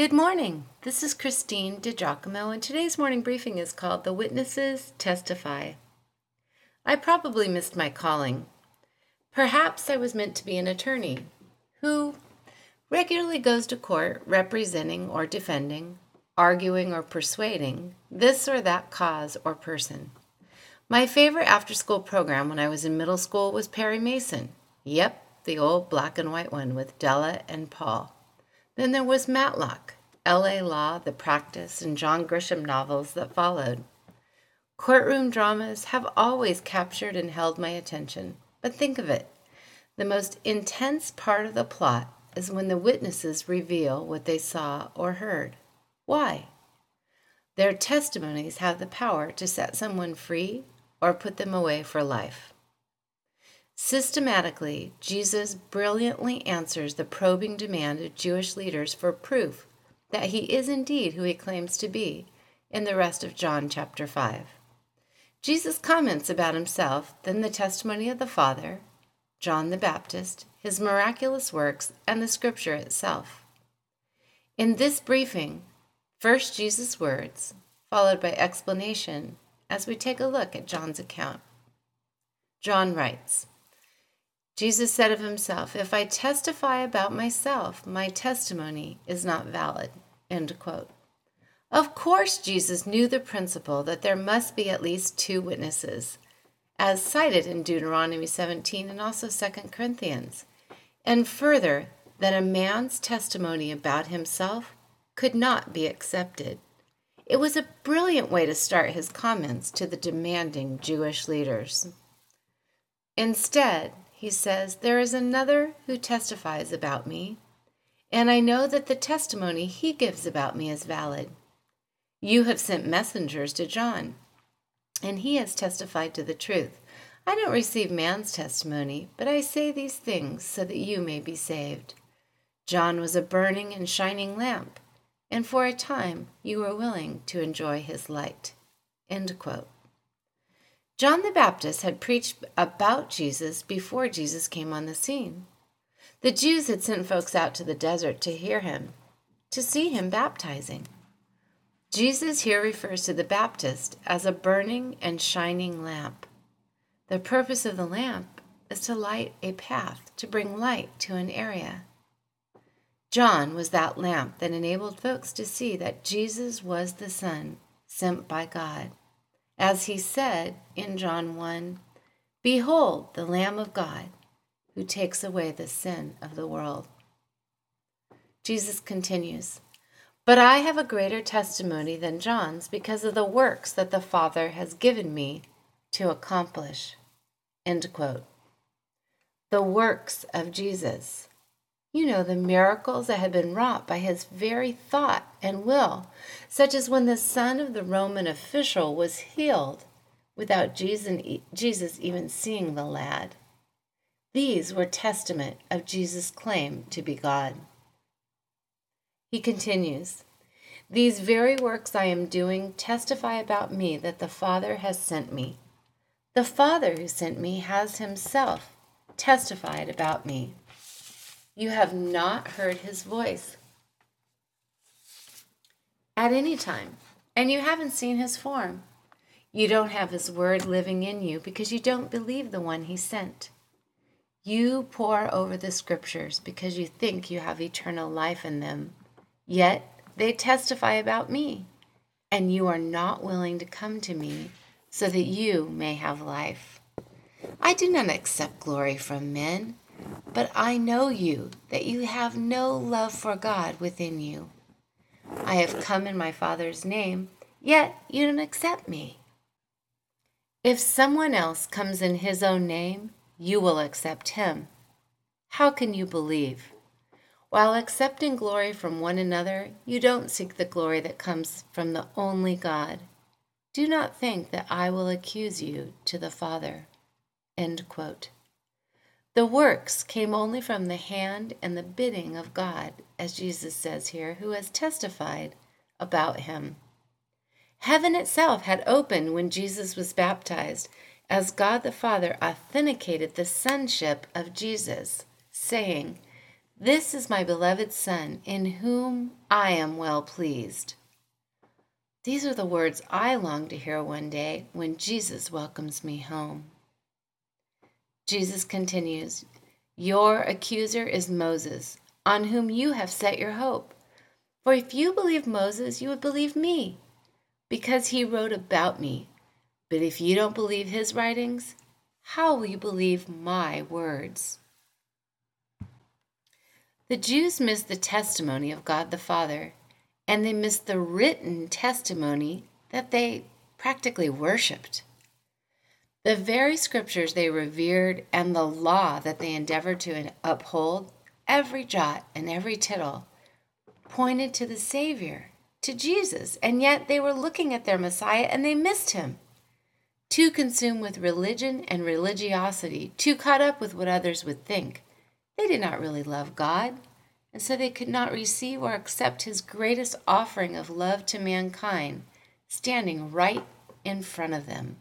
Good morning. This is Christine DiGiacomo, and today's morning briefing is called The Witnesses Testify. I probably missed my calling. Perhaps I was meant to be an attorney who regularly goes to court representing or defending, arguing or persuading this or that cause or person. My favorite after school program when I was in middle school was Perry Mason. Yep, the old black and white one with Della and Paul. Then there was Matlock, L.A. Law, The Practice, and John Grisham novels that followed. Courtroom dramas have always captured and held my attention. But think of it the most intense part of the plot is when the witnesses reveal what they saw or heard. Why? Their testimonies have the power to set someone free or put them away for life. Systematically, Jesus brilliantly answers the probing demand of Jewish leaders for proof that he is indeed who he claims to be in the rest of John chapter 5. Jesus comments about himself, then the testimony of the Father, John the Baptist, his miraculous works, and the scripture itself. In this briefing, first Jesus' words, followed by explanation as we take a look at John's account. John writes, Jesus said of himself, If I testify about myself, my testimony is not valid. End quote. Of course, Jesus knew the principle that there must be at least two witnesses, as cited in Deuteronomy 17 and also 2 Corinthians, and further, that a man's testimony about himself could not be accepted. It was a brilliant way to start his comments to the demanding Jewish leaders. Instead, he says, There is another who testifies about me, and I know that the testimony he gives about me is valid. You have sent messengers to John, and he has testified to the truth. I don't receive man's testimony, but I say these things so that you may be saved. John was a burning and shining lamp, and for a time you were willing to enjoy his light. End quote. John the Baptist had preached about Jesus before Jesus came on the scene. The Jews had sent folks out to the desert to hear him, to see him baptizing. Jesus here refers to the Baptist as a burning and shining lamp. The purpose of the lamp is to light a path, to bring light to an area. John was that lamp that enabled folks to see that Jesus was the Son sent by God. As he said in John 1 Behold, the Lamb of God who takes away the sin of the world. Jesus continues, But I have a greater testimony than John's because of the works that the Father has given me to accomplish. End quote. The works of Jesus. You know, the miracles that had been wrought by his very thought and will, such as when the son of the Roman official was healed without Jesus even seeing the lad. These were testament of Jesus' claim to be God. He continues, These very works I am doing testify about me that the Father has sent me. The Father who sent me has himself testified about me. You have not heard his voice at any time, and you haven't seen his form. You don't have his word living in you because you don't believe the one he sent. You pore over the scriptures because you think you have eternal life in them, yet they testify about me, and you are not willing to come to me so that you may have life. I do not accept glory from men, but I know you, that you have no love for God within you. I have come in my Father's name, yet you don't accept me. If someone else comes in his own name, you will accept him. How can you believe? While accepting glory from one another, you don't seek the glory that comes from the only God. Do not think that I will accuse you to the Father. End quote. The works came only from the hand and the bidding of God, as Jesus says here, who has testified about him. Heaven itself had opened when Jesus was baptized, as God the Father authenticated the sonship of Jesus, saying, This is my beloved Son, in whom I am well pleased. These are the words I long to hear one day when Jesus welcomes me home. Jesus continues, Your accuser is Moses, on whom you have set your hope. For if you believe Moses, you would believe me, because he wrote about me. But if you don't believe his writings, how will you believe my words? The Jews missed the testimony of God the Father, and they missed the written testimony that they practically worshiped. The very scriptures they revered and the law that they endeavored to uphold, every jot and every tittle, pointed to the Savior, to Jesus, and yet they were looking at their Messiah and they missed him. Too consumed with religion and religiosity, too caught up with what others would think, they did not really love God, and so they could not receive or accept his greatest offering of love to mankind, standing right in front of them.